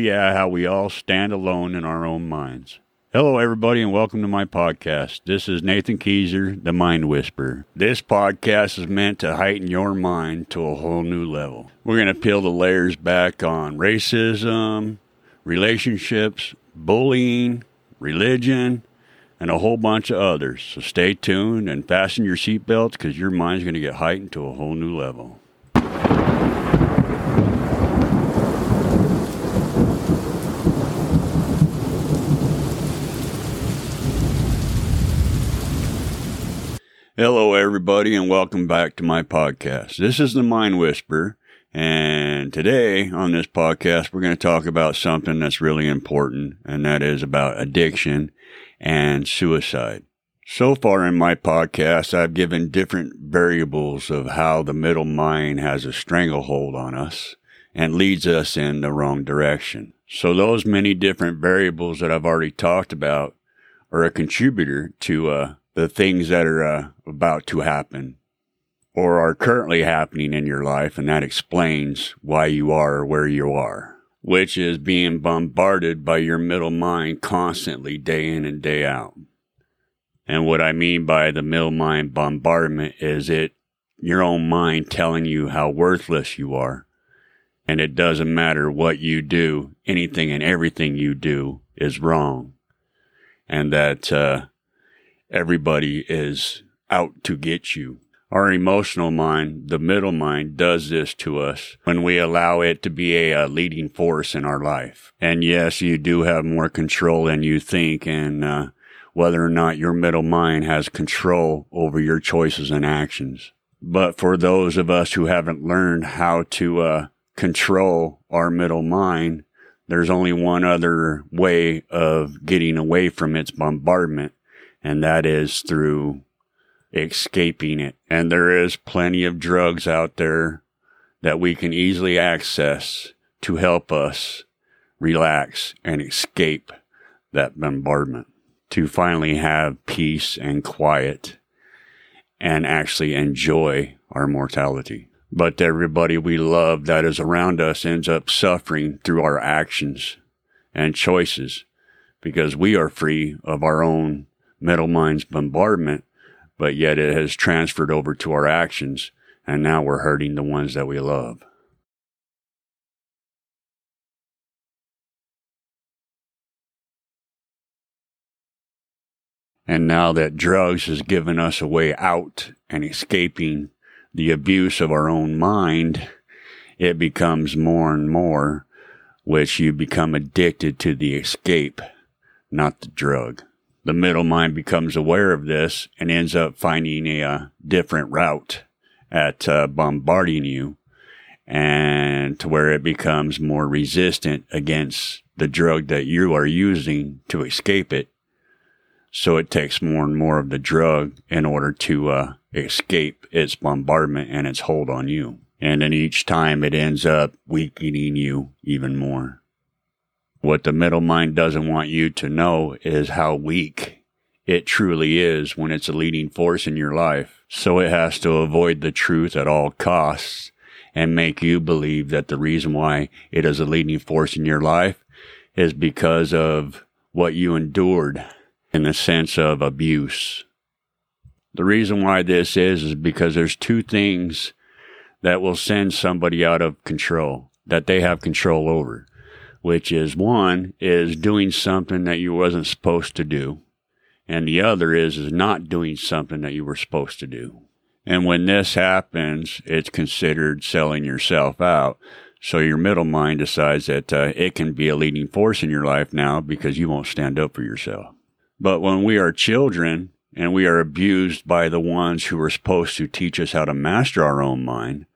Yeah, how we all stand alone in our own minds. Hello, everybody, and welcome to my podcast. This is Nathan Keyser, the Mind Whisperer. This podcast is meant to heighten your mind to a whole new level. We're going to peel the layers back on racism, relationships, bullying, religion, and a whole bunch of others. So stay tuned and fasten your seatbelts because your mind's going to get heightened to a whole new level. Hello, everybody, and welcome back to my podcast. This is the Mind Whisper, and today on this podcast, we're going to talk about something that's really important, and that is about addiction and suicide. So far in my podcast, I've given different variables of how the middle mind has a stranglehold on us and leads us in the wrong direction. So those many different variables that I've already talked about are a contributor to uh, the things that are uh, about to happen or are currently happening in your life, and that explains why you are where you are, which is being bombarded by your middle mind constantly, day in and day out. And what I mean by the middle mind bombardment is it your own mind telling you how worthless you are. And it doesn't matter what you do, anything and everything you do is wrong. And that, uh, everybody is out to get you. Our emotional mind, the middle mind, does this to us when we allow it to be a, a, leading force in our life. And yes, you do have more control than you think, and uh, whether or not your middle mind has control over your choices and actions. But for those of us who haven't learned how to uh, control our middle mind, there's only one other way of getting away from its bombardment, and that is through escaping it. And there is plenty of drugs out there that we can easily access to help us relax and escape that bombardment, to finally have peace and quiet and actually enjoy our mortality. But everybody we love that is around us ends up suffering through our actions and choices because we are free of our own middle mind's bombardment, but yet it has transferred over to our actions, and now we're hurting the ones that we love. And now that drugs has given us a way out and escaping the abuse of our own mind, it becomes more and more which you become addicted to the escape, not the drug the middle mind becomes aware of this and ends up finding a, uh, different route at uh, bombarding you and to where it becomes more resistant against the drug that you are using to escape it. So it takes more and more of the drug in order to uh, escape its bombardment and its hold on you. And then each time it ends up weakening you even more. What the middle mind doesn't want you to know is how weak it truly is when it's a leading force in your life. So it has to avoid the truth at all costs and make you believe that the reason why it is a leading force in your life is because of what you endured in the sense of abuse. The reason why this is is because there's two things that will send somebody out of control that they have control over which is one is doing something that you wasn't supposed to do. And the other is, is not doing something that you were supposed to do. And when this happens, it's considered selling yourself out. So your middle mind decides that uh, it can be a leading force in your life now because you won't stand up for yourself. But when we are children and we are abused by the ones who are supposed to teach us how to master our own mind,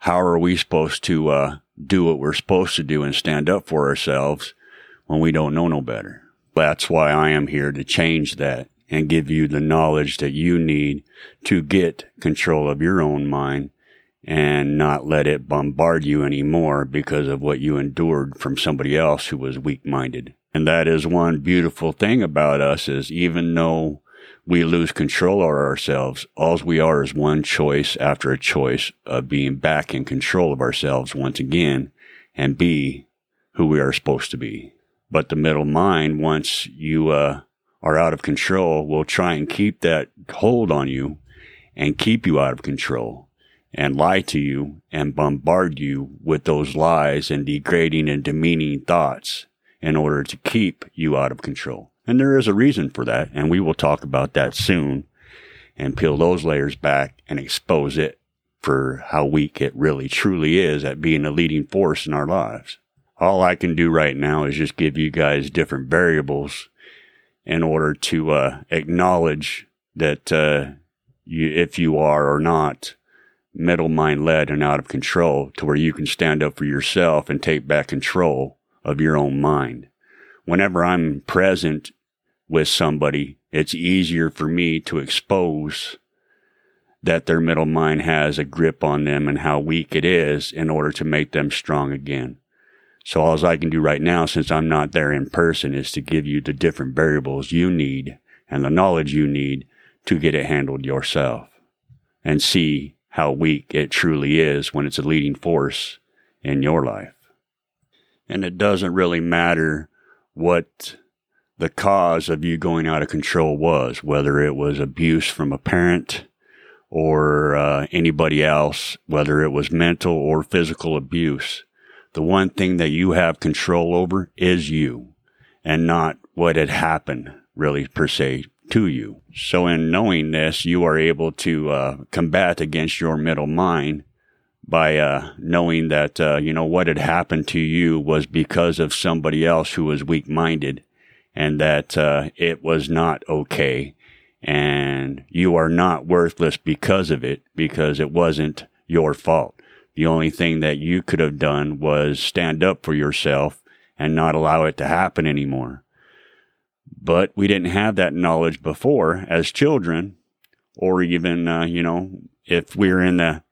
how are we supposed to uh, do what we're supposed to do and stand up for ourselves when we don't know no better. That's why I am here to change that and give you the knowledge that you need to get control of your own mind and not let it bombard you anymore because of what you endured from somebody else who was weak minded. And that is one beautiful thing about us is even though we lose control of ourselves. All we are is one choice after a choice of being back in control of ourselves once again and be who we are supposed to be. But the middle mind, once you uh, are out of control, will try and keep that hold on you and keep you out of control and lie to you and bombard you with those lies and degrading and demeaning thoughts in order to keep you out of control. And there is a reason for that, and we will talk about that soon and peel those layers back and expose it for how weak it really truly is at being a leading force in our lives. All I can do right now is just give you guys different variables in order to uh, acknowledge that uh, you, if you are or not middle mind led and out of control to where you can stand up for yourself and take back control of your own mind. Whenever I'm present with somebody, it's easier for me to expose that their middle mind has a grip on them and how weak it is in order to make them strong again. So all I can do right now, since I'm not there in person, is to give you the different variables you need and the knowledge you need to get it handled yourself and see how weak it truly is when it's a leading force in your life. And it doesn't really matter what the cause of you going out of control was, whether it was abuse from a parent or uh, anybody else, whether it was mental or physical abuse. The one thing that you have control over is you and not what had happened really per se to you. So in knowing this, you are able to uh, combat against your middle mind by uh, knowing that uh, you know what had happened to you was because of somebody else who was weak-minded, and that uh, it was not okay, and you are not worthless because of it because it wasn't your fault. The only thing that you could have done was stand up for yourself and not allow it to happen anymore. But we didn't have that knowledge before as children, or even, uh, you know, if we're in the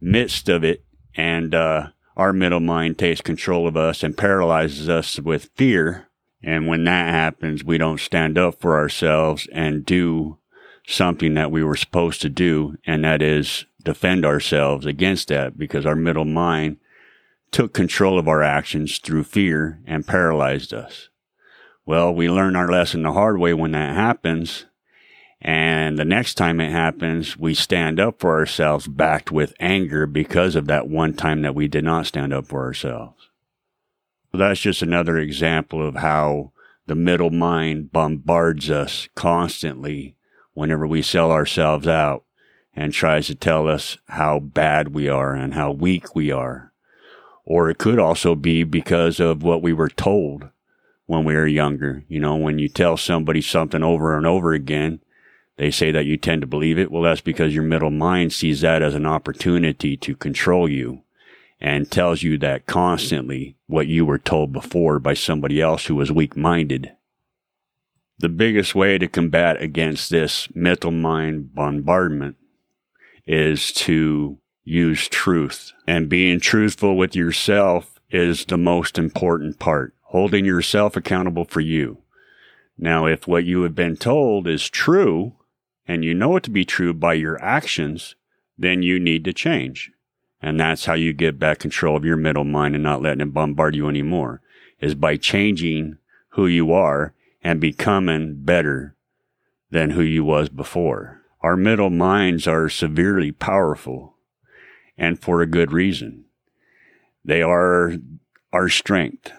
midst of it and uh, our middle mind takes control of us and paralyzes us with fear. And when that happens, we don't stand up for ourselves and do something that we were supposed to do, and that is defend ourselves against that because our middle mind took control of our actions through fear and paralyzed us. Well, we learn our lesson the hard way when that happens. And the next time it happens, we stand up for ourselves backed with anger because of that one time that we did not stand up for ourselves. That's just another example of how the middle mind bombards us constantly whenever we sell ourselves out and tries to tell us how bad we are and how weak we are. Or it could also be because of what we were told when we were younger. You know, when you tell somebody something over and over again, they say that you tend to believe it. Well, that's because your middle mind sees that as an opportunity to control you and tells you that constantly what you were told before by somebody else who was weak minded. The biggest way to combat against this mental mind bombardment is to use truth. And being truthful with yourself is the most important part holding yourself accountable for you. Now, if what you have been told is true, and you know it to be true by your actions, then you need to change. And that's how you get back control of your middle mind and not letting it bombard you anymore, is by changing who you are and becoming better than who you was before. Our middle minds are severely powerful and for a good reason. They are our strength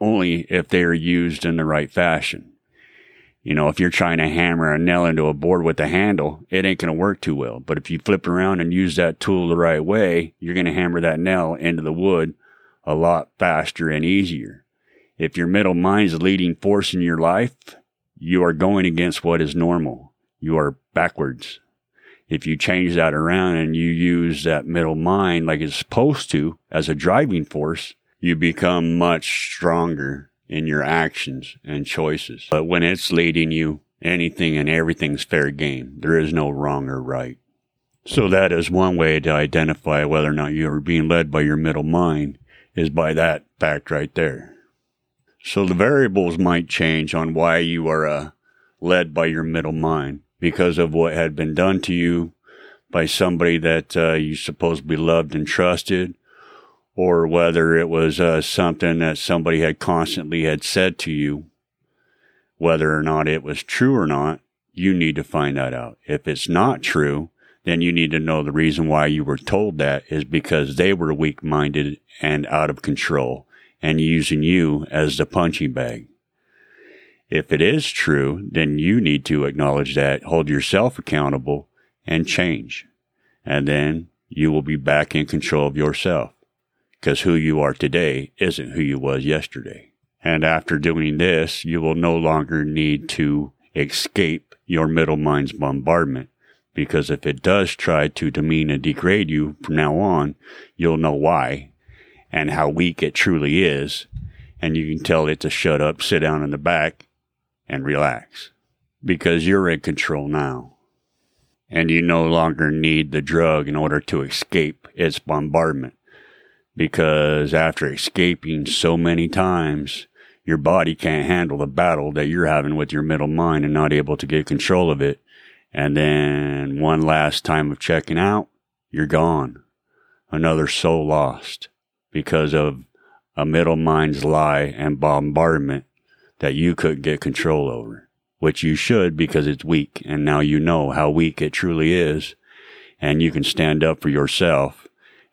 only if they are used in the right fashion. You know, if you're trying to hammer a nail into a board with a handle, it ain't going to work too well. But if you flip around and use that tool the right way, you're going to hammer that nail into the wood a lot faster and easier. If your middle mind is the leading force in your life, you are going against what is normal. You are backwards. If you change that around and you use that middle mind like it's supposed to as a driving force, you become much stronger in your actions and choices. But when it's leading you, anything and everything's fair game. There is no wrong or right. So that is one way to identify whether or not you are being led by your middle mind is by that fact right there. So the variables might change on why you are uh, led by your middle mind because of what had been done to you by somebody that uh, you supposedly loved and trusted or whether it was uh, something that somebody had constantly had said to you, whether or not it was true or not, you need to find that out. If it's not true, then you need to know the reason why you were told that is because they were weak minded and out of control and using you as the punching bag. If it is true, then you need to acknowledge that, hold yourself accountable, and change. And then you will be back in control of yourself. Because who you are today isn't who you was yesterday. And after doing this, you will no longer need to escape your middle mind's bombardment. Because if it does try to demean and degrade you from now on, you'll know why and how weak it truly is. And you can tell it to shut up, sit down in the back, and relax because you're in control now. And you no longer need the drug in order to escape its bombardment. Because after escaping so many times, your body can't handle the battle that you're having with your middle mind and not able to get control of it. And then one last time of checking out, you're gone. Another soul lost because of a middle mind's lie and bombardment that you couldn't get control over, which you should because it's weak. And now you know how weak it truly is. And you can stand up for yourself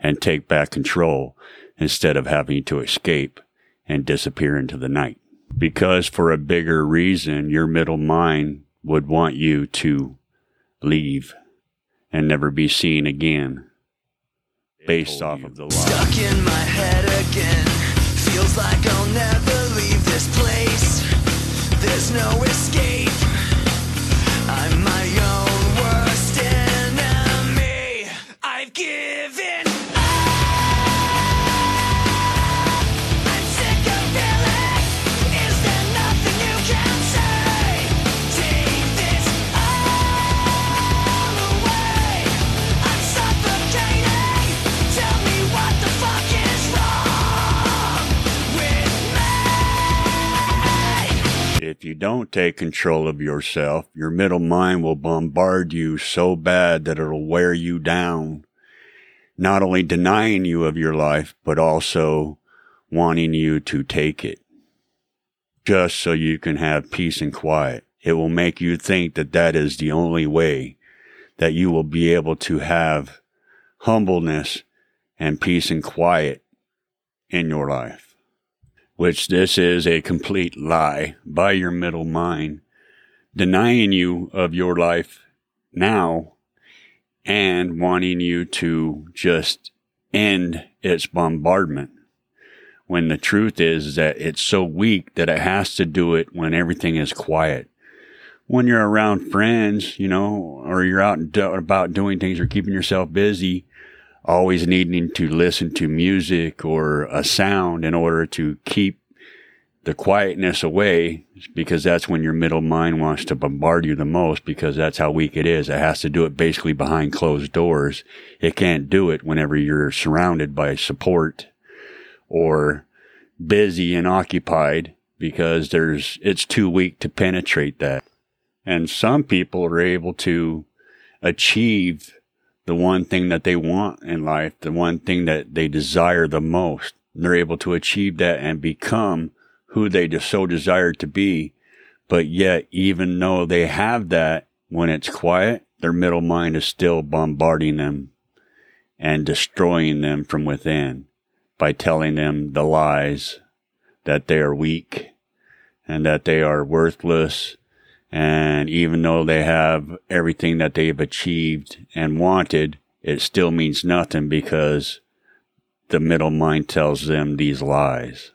and take back control instead of having to escape and disappear into the night. Because for a bigger reason, your middle mind would want you to leave and never be seen again based off of the lie. Stuck in my head again. Feels like I'll never leave this place. There's no escape. I'm my own don't take control of yourself, your middle mind will bombard you so bad that it'll wear you down, not only denying you of your life, but also wanting you to take it just so you can have peace and quiet. It will make you think that that is the only way that you will be able to have humbleness and peace and quiet in your life which this is a complete lie by your middle mind, denying you of your life now and wanting you to just end its bombardment. When the truth is that it's so weak that it has to do it when everything is quiet. When you're around friends, you know, or you're out and about doing things or keeping yourself busy, always needing to listen to music or a sound in order to keep the quietness away because that's when your middle mind wants to bombard you the most because that's how weak it is. It has to do it basically behind closed doors. It can't do it whenever you're surrounded by support or busy and occupied because there's, it's too weak to penetrate that. And some people are able to achieve the one thing that they want in life, the one thing that they desire the most. And They're able to achieve that and become who they just so desire to be. But yet, even though they have that, when it's quiet, their middle mind is still bombarding them and destroying them from within by telling them the lies that they are weak and that they are worthless. And even though they have everything that they've achieved and wanted, it still means nothing because the middle mind tells them these lies.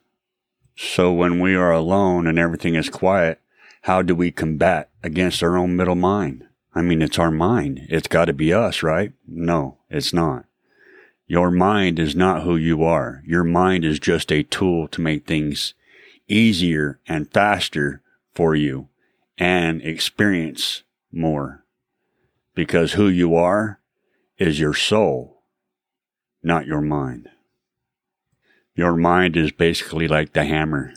So when we are alone and everything is quiet, how do we combat against our own middle mind? I mean, it's our mind. It's got to be us, right? No, it's not. Your mind is not who you are. Your mind is just a tool to make things easier and faster for you and experience more. Because who you are is your soul, not your mind. Your mind is basically like the hammer,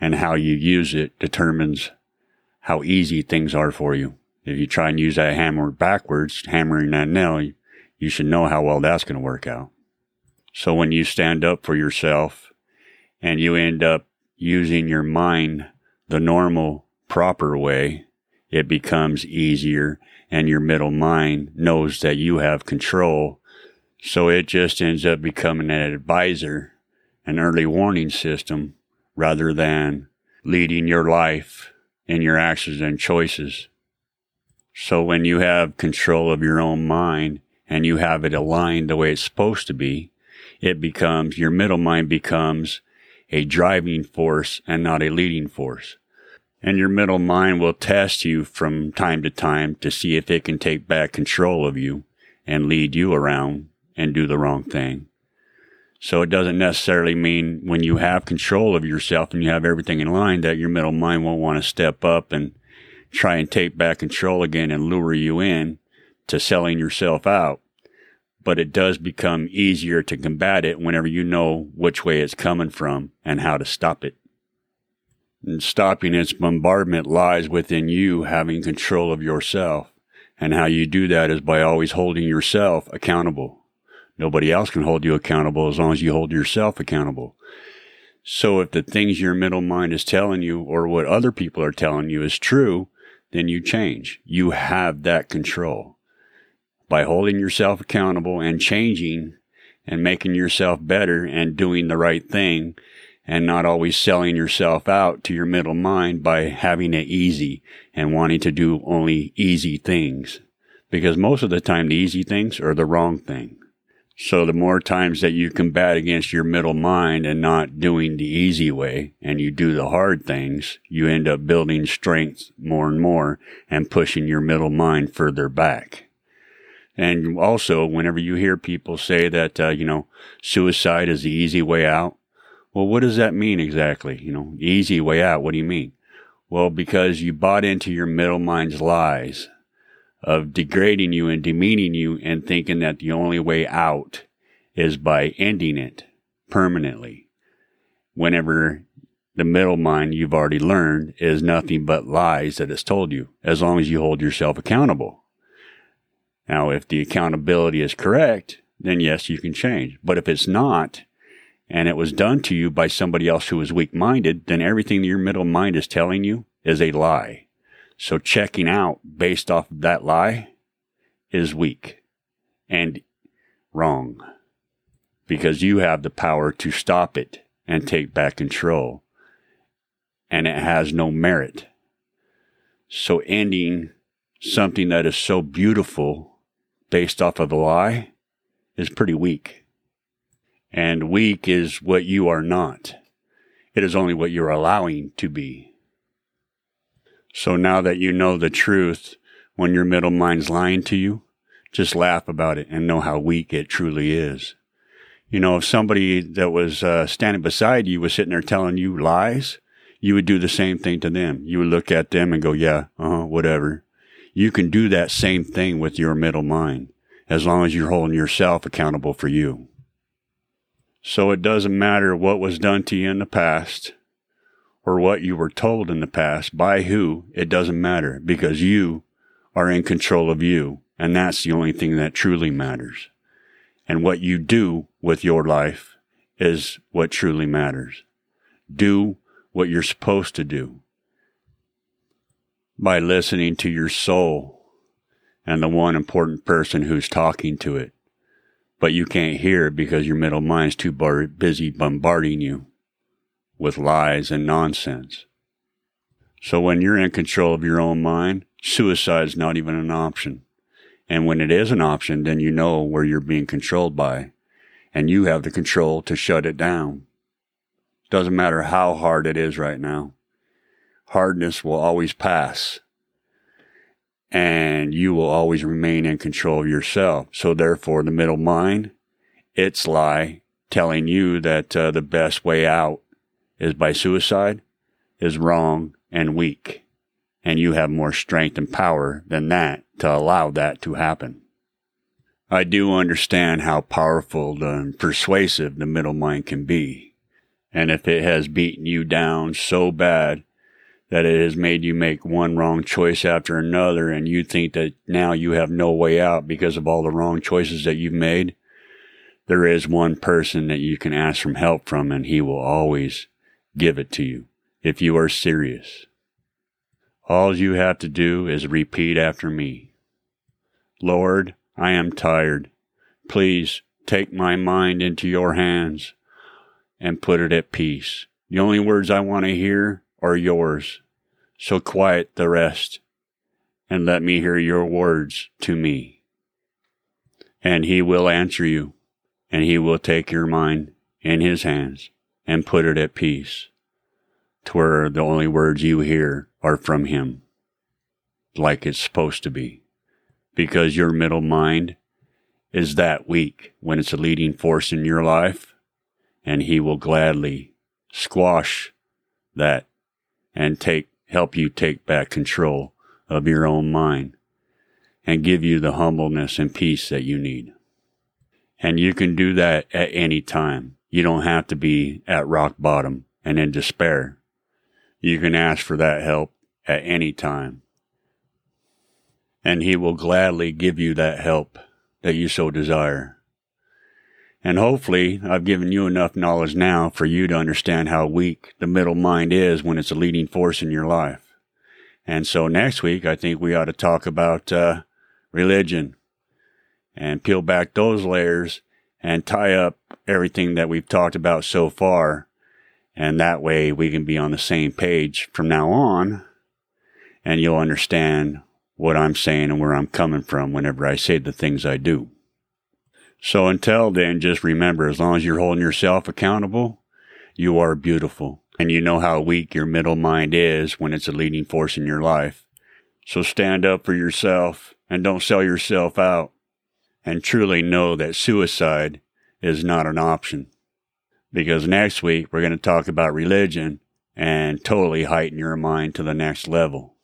and how you use it determines how easy things are for you. If you try and use that hammer backwards, hammering that nail, you should know how well that's going to work out. So when you stand up for yourself and you end up using your mind the normal, proper way, it becomes easier and your middle mind knows that you have control. So it just ends up becoming an advisor, an early warning system rather than leading your life in your actions and choices. So when you have control of your own mind and you have it aligned the way it's supposed to be, it becomes, your middle mind becomes a driving force and not a leading force. And your middle mind will test you from time to time to see if it can take back control of you and lead you around and do the wrong thing. So it doesn't necessarily mean when you have control of yourself and you have everything in line that your middle mind won't want to step up and try and take back control again and lure you in to selling yourself out. But it does become easier to combat it whenever you know which way it's coming from and how to stop it. And stopping its bombardment lies within you having control of yourself. And how you do that is by always holding yourself accountable. Nobody else can hold you accountable as long as you hold yourself accountable. So if the things your middle mind is telling you or what other people are telling you is true, then you change. You have that control. By holding yourself accountable and changing and making yourself better and doing the right thing and not always selling yourself out to your middle mind by having it easy and wanting to do only easy things. Because most of the time the easy things are the wrong thing. So the more times that you combat against your middle mind and not doing the easy way and you do the hard things, you end up building strength more and more and pushing your middle mind further back. And also, whenever you hear people say that, uh, you know, suicide is the easy way out, well, what does that mean exactly? You know, easy way out. What do you mean? Well, because you bought into your middle mind's lies of degrading you and demeaning you and thinking that the only way out is by ending it permanently. Whenever the middle mind you've already learned is nothing but lies that it's told you, as long as you hold yourself accountable. Now, if the accountability is correct, then yes, you can change. But if it's not, and it was done to you by somebody else who is weak minded, then everything your middle mind is telling you is a lie. So checking out based off of that lie is weak and wrong because you have the power to stop it and take back control. And it has no merit. So ending something that is so beautiful based off of a lie is pretty weak. And weak is what you are not. It is only what you're allowing to be. So now that you know the truth, when your middle mind's lying to you, just laugh about it and know how weak it truly is. You know, if somebody that was uh, standing beside you was sitting there telling you lies, you would do the same thing to them. You would look at them and go, yeah, uh whatever. You can do that same thing with your middle mind as long as you're holding yourself accountable for you. So it doesn't matter what was done to you in the past or what you were told in the past by who, it doesn't matter because you are in control of you. And that's the only thing that truly matters. And what you do with your life is what truly matters. Do what you're supposed to do by listening to your soul and the one important person who's talking to it. But you can't hear because your middle mind's too bar- busy bombarding you with lies and nonsense. So when you're in control of your own mind, suicide's not even an option. And when it is an option, then you know where you're being controlled by, and you have the control to shut it down. Doesn't matter how hard it is right now. Hardness will always pass. And you will always remain in control of yourself. So therefore, the middle mind, its lie telling you that uh, the best way out is by suicide is wrong and weak. And you have more strength and power than that to allow that to happen. I do understand how powerful and persuasive the middle mind can be. And if it has beaten you down so bad that it has made you make one wrong choice after another and you think that now you have no way out because of all the wrong choices that you've made, there is one person that you can ask for help from, and he will always give it to you if you are serious. All you have to do is repeat after me. Lord, I am tired. Please take my mind into your hands and put it at peace. The only words I want to hear are yours. So quiet the rest and let me hear your words to me. And he will answer you and he will take your mind in his hands and put it at peace to where the only words you hear are from him like it's supposed to be because your middle mind is that weak when it's a leading force in your life, and he will gladly squash that and take help you take back control of your own mind and give you the humbleness and peace that you need. And you can do that at any time. You don't have to be at rock bottom and in despair. You can ask for that help at any time. And he will gladly give you that help that you so desire. And hopefully, I've given you enough knowledge now for you to understand how weak the middle mind is when it's a leading force in your life. And so next week, I think we ought to talk about uh, religion and peel back those layers and tie up everything that we've talked about so far. And that way we can be on the same page from now on and you'll understand what I'm saying and where I'm coming from whenever I say the things I do. So until then, just remember, as long as you're holding yourself accountable, you are beautiful. And you know how weak your middle mind is when it's a leading force in your life. So stand up for yourself and don't sell yourself out. And truly know that suicide is not an option. Because next week we're going to talk about religion and totally heighten your mind to the next level.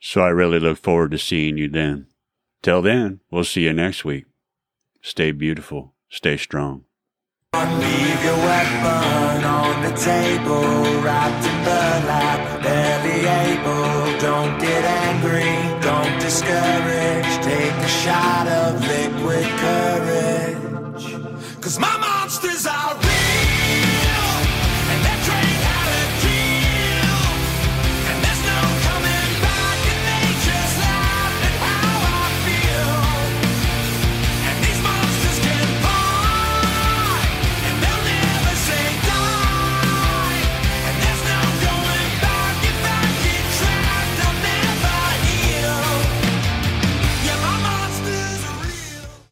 So I really look forward to seeing you then. Till then, we'll see you next week. Stay beautiful. Stay strong. Leave your weapon on the table, wrapped in burlap, barely able. Don't get angry, don't discourage. Take a shot of liquid courage. Cause my monster's.